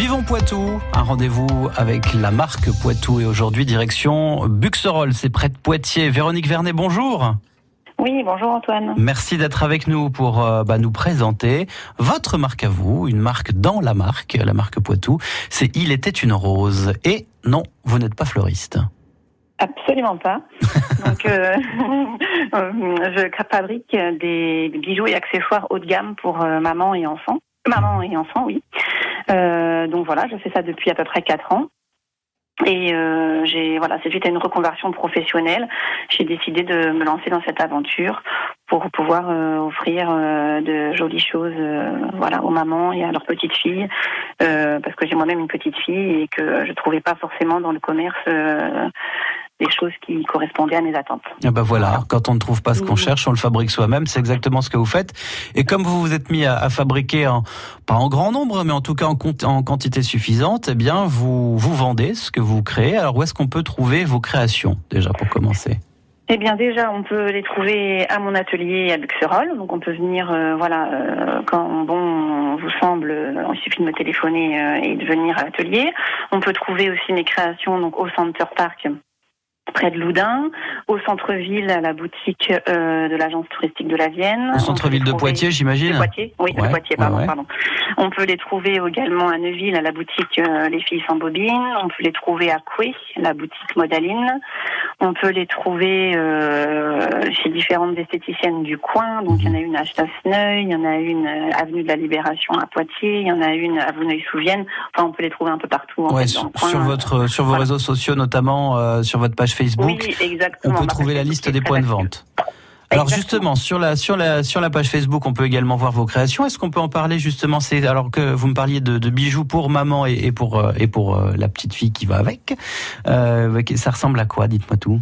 Vivons Poitou, un rendez-vous avec la marque Poitou et aujourd'hui direction Buxerolles, c'est près de Poitiers. Véronique Vernet, bonjour. Oui, bonjour Antoine. Merci d'être avec nous pour euh, bah, nous présenter votre marque à vous, une marque dans la marque, la marque Poitou. C'est Il était une rose. Et non, vous n'êtes pas fleuriste. Absolument pas. Donc, euh, je fabrique des bijoux et accessoires haut de gamme pour euh, maman et enfant. Maman et enfant, oui. Euh, donc voilà, je fais ça depuis à peu près quatre ans. Et euh, j'ai voilà, c'est suite à une reconversion professionnelle, j'ai décidé de me lancer dans cette aventure pour pouvoir euh, offrir euh, de jolies choses voilà aux mamans et à leurs petites filles parce que j'ai moi-même une petite fille et que je trouvais pas forcément dans le commerce des choses qui correspondaient à mes attentes. Ah bah voilà, quand on ne trouve pas ce qu'on cherche, on le fabrique soi-même, c'est exactement ce que vous faites. Et comme vous vous êtes mis à, fabriquer, en, pas en grand nombre, mais en tout cas en, en quantité suffisante, eh bien vous, vous vendez ce que vous créez. Alors où est-ce qu'on peut trouver vos créations, déjà pour commencer? Eh bien déjà, on peut les trouver à mon atelier à Buxerolles. Donc on peut venir, euh, voilà, euh, quand bon vous semble, euh, il suffit de me téléphoner et de venir à l'atelier. On peut trouver aussi mes créations donc au Center Park près de Loudun, au centre-ville, à la boutique euh, de l'agence touristique de la Vienne. Au centre-ville de Poitiers, j'imagine Poitiers, oui, de Poitiers, pardon, pardon. On peut les trouver également à Neuville, à la boutique euh, Les Filles sans bobine. On peut les trouver à Coué, la boutique Modaline. On peut les trouver euh, chez différentes esthéticiennes du coin. Donc, il y en a une à Chasseneuil, il y en a une avenue de la Libération à Poitiers, il y en a une à Vouneuil-sous-Vienne. Enfin, on peut les trouver un peu partout. En fait, sur, votre, sur vos réseaux sociaux, notamment sur votre page Facebook, on peut trouver la liste des points de vente. Alors justement sur la sur la sur la page Facebook, on peut également voir vos créations. Est-ce qu'on peut en parler justement? C'est alors que vous me parliez de, de bijoux pour maman et, et pour et pour la petite fille qui va avec. Euh, ça ressemble à quoi? Dites-moi tout.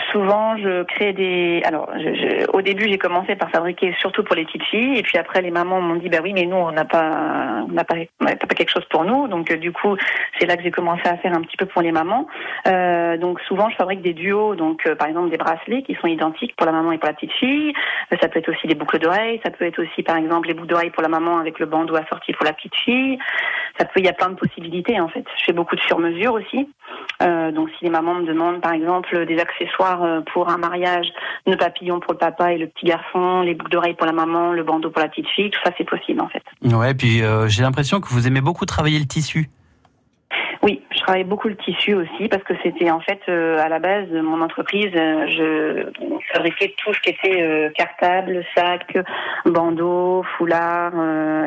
Euh, souvent, je crée des. Alors, je, au début, j'ai commencé par fabriquer surtout pour les petites filles, et puis après, les mamans m'ont dit, bah oui, mais nous, on n'a pas, on n'a pas, pas quelque chose pour nous. Donc, euh, du coup, c'est là que j'ai commencé à faire un petit peu pour les mamans. Euh, donc, souvent, je fabrique des duos. Donc, euh, par exemple, des bracelets qui sont identiques pour la maman et pour la petite fille. ça peut être aussi des boucles d'oreilles. Ça peut être aussi, par exemple, les boucles d'oreilles pour la maman avec le bandeau assorti pour la petite fille. Ça peut, il y a plein de possibilités en fait. Je fais beaucoup de sur-mesure aussi. Donc, si les mamans me demandent, par exemple, des accessoires euh, pour un mariage, le papillon pour le papa et le petit garçon, les boucles d'oreilles pour la maman, le bandeau pour la petite fille, tout ça c'est possible en fait. Ouais, puis euh, j'ai l'impression que vous aimez beaucoup travailler le tissu. Oui, je travaille beaucoup le tissu aussi parce que c'était en fait euh, à la base de mon entreprise, euh, je fabriquais tout ce qui était euh, cartable, sac, bandeau, foulard,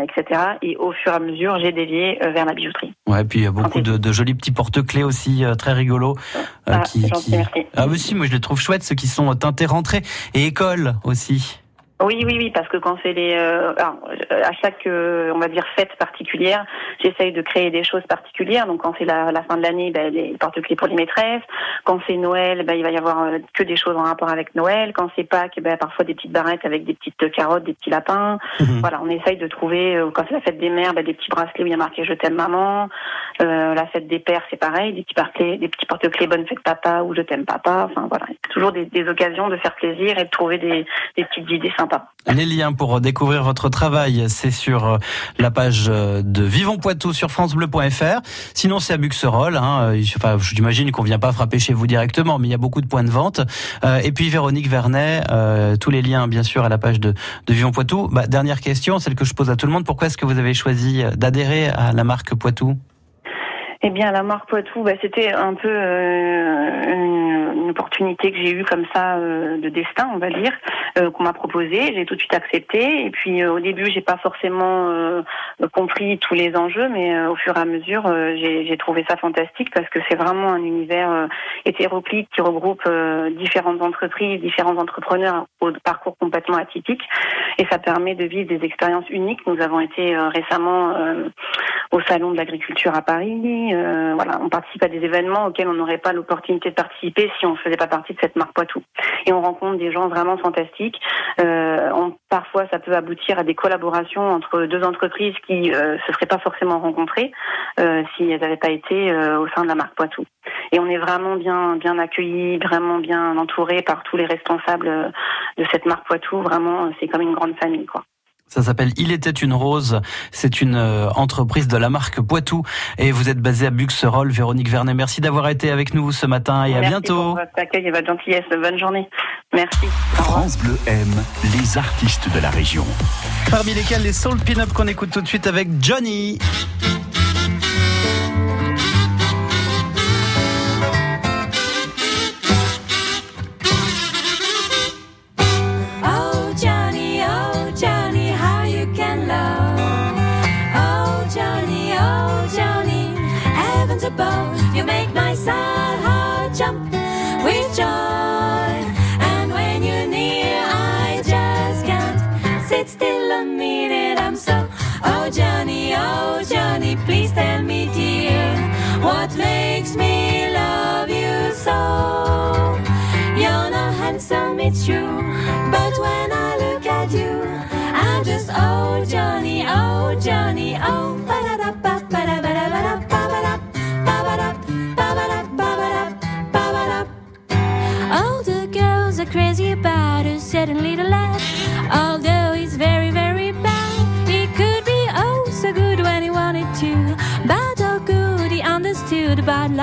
etc. Et au fur et à mesure, j'ai dévié vers la bijouterie. Ouais, puis il y a beaucoup de, jolis petits porte-clés aussi très rigolos. ah, qui, qui... ah aussi, moi je les trouve chouettes, ceux qui sont teintés rentrés et école aussi. Oui, oui, oui, parce que quand c'est les, euh, à chaque, euh, on va dire fête particulière, j'essaye de créer des choses particulières. Donc quand c'est la, la, fin de l'année, ben, les porte-clés pour les maîtresses. Quand c'est Noël, ben, il va y avoir euh, que des choses en rapport avec Noël. Quand c'est Pâques, ben, parfois des petites barrettes avec des petites carottes, des petits lapins. Mhm. Voilà, on essaye de trouver. Euh, quand c'est la fête des mères, ben, des petits bracelets où il y a marqué Je t'aime maman. Euh, la fête des pères, c'est pareil, des petits porte-clés, des petits porte-clés Bonne fête papa ou Je t'aime papa. Enfin voilà, toujours des, des, occasions de faire plaisir et de trouver des, des petites idées sympas. Les liens pour découvrir votre travail, c'est sur euh, la page euh, de Vivons Poitou sur francebleu.fr. Sinon, c'est à Buxerolles. Hein. Enfin, j'imagine qu'on vient pas frapper chez vous directement, mais il y a beaucoup de points de vente. Et puis Véronique Vernet, tous les liens bien sûr à la page de, de Vivons Poitou. Bah, dernière question, celle que je pose à tout le monde. Pourquoi est-ce que vous avez choisi d'adhérer à la marque Poitou? Eh bien, la marque Poitou, bah, c'était un peu euh, une, opportunité que j'ai eue comme ça euh, de destin, on va dire, euh, qu'on m'a proposé. J'ai tout de suite accepté. Et puis, au début, j'ai pas forcément compris tous les enjeux, mais au fur et à mesure, j'ai trouvé ça fantastique parce que c'est vraiment un univers hétéroclite qui regroupe différentes entreprises, différents entrepreneurs au parcours complètement atypique, et ça permet de vivre des expériences uniques. Nous avons été récemment au salon de l'agriculture à Paris. Euh, voilà, on participe à des événements auxquels on n'aurait pas l'opportunité de participer si on ne faisait pas partie de cette marque Poitou. Et on rencontre des gens vraiment fantastiques. Euh, on, parfois, ça peut aboutir à des collaborations entre deux entreprises qui ne euh, se seraient pas forcément rencontrées euh, si elles n'avaient pas été euh, au sein de la marque Poitou. Et on est vraiment bien, bien accueillis, vraiment bien entourés par tous les responsables de cette marque Poitou. Vraiment, c'est comme une grande famille, quoi. Ça s'appelle Il était une rose. C'est une euh, entreprise de la marque Poitou et vous êtes basé à Buxerolles. Véronique Vernet, merci d'avoir été avec nous ce matin et à bientôt. Merci pour votre accueil et votre gentillesse. Bonne journée. Merci. France Bleu aime les artistes de la région. Parmi lesquels les Soul Pin-Up qu'on écoute tout de suite avec Johnny. You make my sad heart jump with joy. And when you're near, I just can't sit still a minute. I'm so, oh Johnny, oh Johnny, please.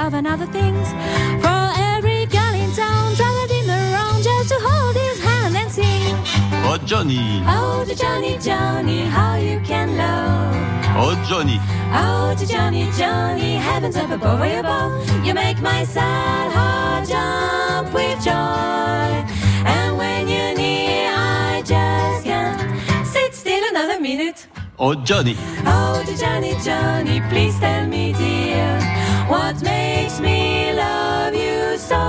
Love and other things. For every girl in town, traveled in the round just to hold his hand and sing. Oh Johnny, Oh, Johnny, Johnny, how you can love. oh Johnny, Oh, Johnny, Johnny, heavens up above, way above. You make my sad heart jump with joy. And when you're near, I just can't sit still another minute. oh Johnny, Oh, Johnny, Johnny, please tell me, dear, what makes me love you so?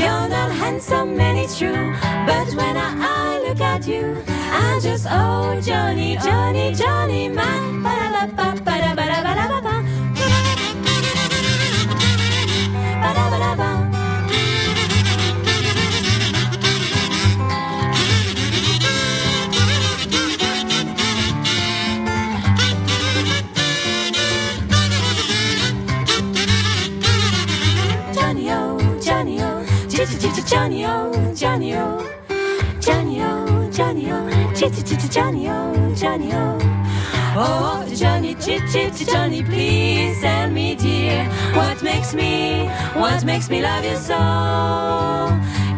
You're not handsome, and it's true, but when I, I look at you, I just, oh, Johnny, Johnny, Johnny O, Johnny O, Johnny O, Johnny O, Ch- Ch- Ch- Johnny O, Johnny O. Oh, Johnny, Ch- Ch- Ch- Johnny, please tell me, dear, what makes me, what makes me love you so?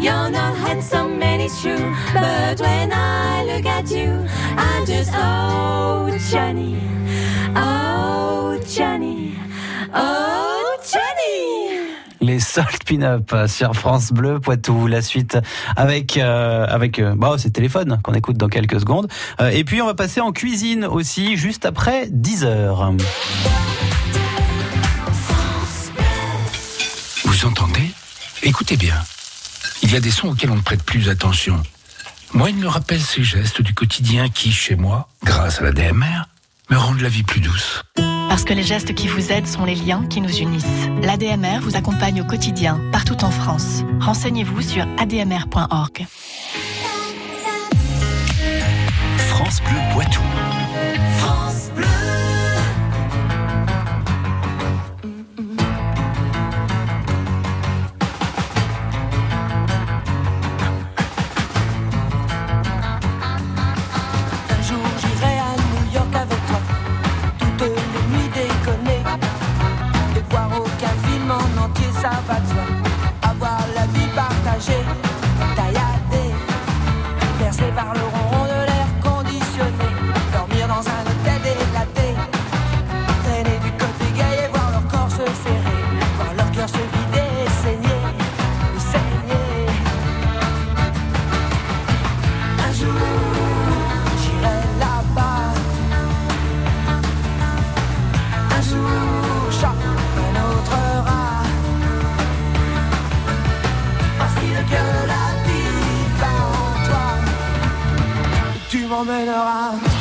You're not handsome, and it's true, but when I look at you, I'm just oh, Johnny, oh, Johnny, oh, Johnny. Les Salt Pin-Up sur France Bleu Poitou. La suite avec euh, avec euh, bah, téléphone qu'on écoute dans quelques secondes. Euh, et puis on va passer en cuisine aussi juste après 10 heures. Vous entendez? Écoutez bien. Il y a des sons auxquels on ne prête plus attention. Moi, ils me rappellent ces gestes du quotidien qui, chez moi, grâce à la DMR, me rendent la vie plus douce. Parce que les gestes qui vous aident sont les liens qui nous unissent. L'ADMR vous accompagne au quotidien, partout en France. Renseignez-vous sur admr.org. France Bleu Poitou. Avoir la vie partagée. t'emmènera.